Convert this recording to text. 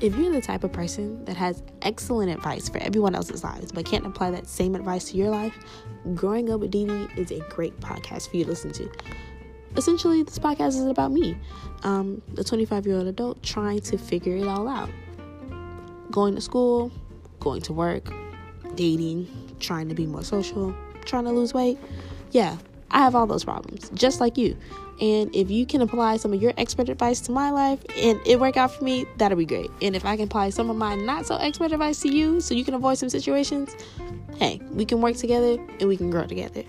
if you're the type of person that has excellent advice for everyone else's lives but can't apply that same advice to your life, Growing Up with Dee is a great podcast for you to listen to. Essentially, this podcast is about me, um, the 25 year old adult trying to figure it all out. Going to school, going to work, dating, trying to be more social, trying to lose weight. Yeah, I have all those problems, just like you. And if you can apply some of your expert advice to my life and it work out for me, that'll be great. And if I can apply some of my not so expert advice to you so you can avoid some situations, hey, we can work together and we can grow together.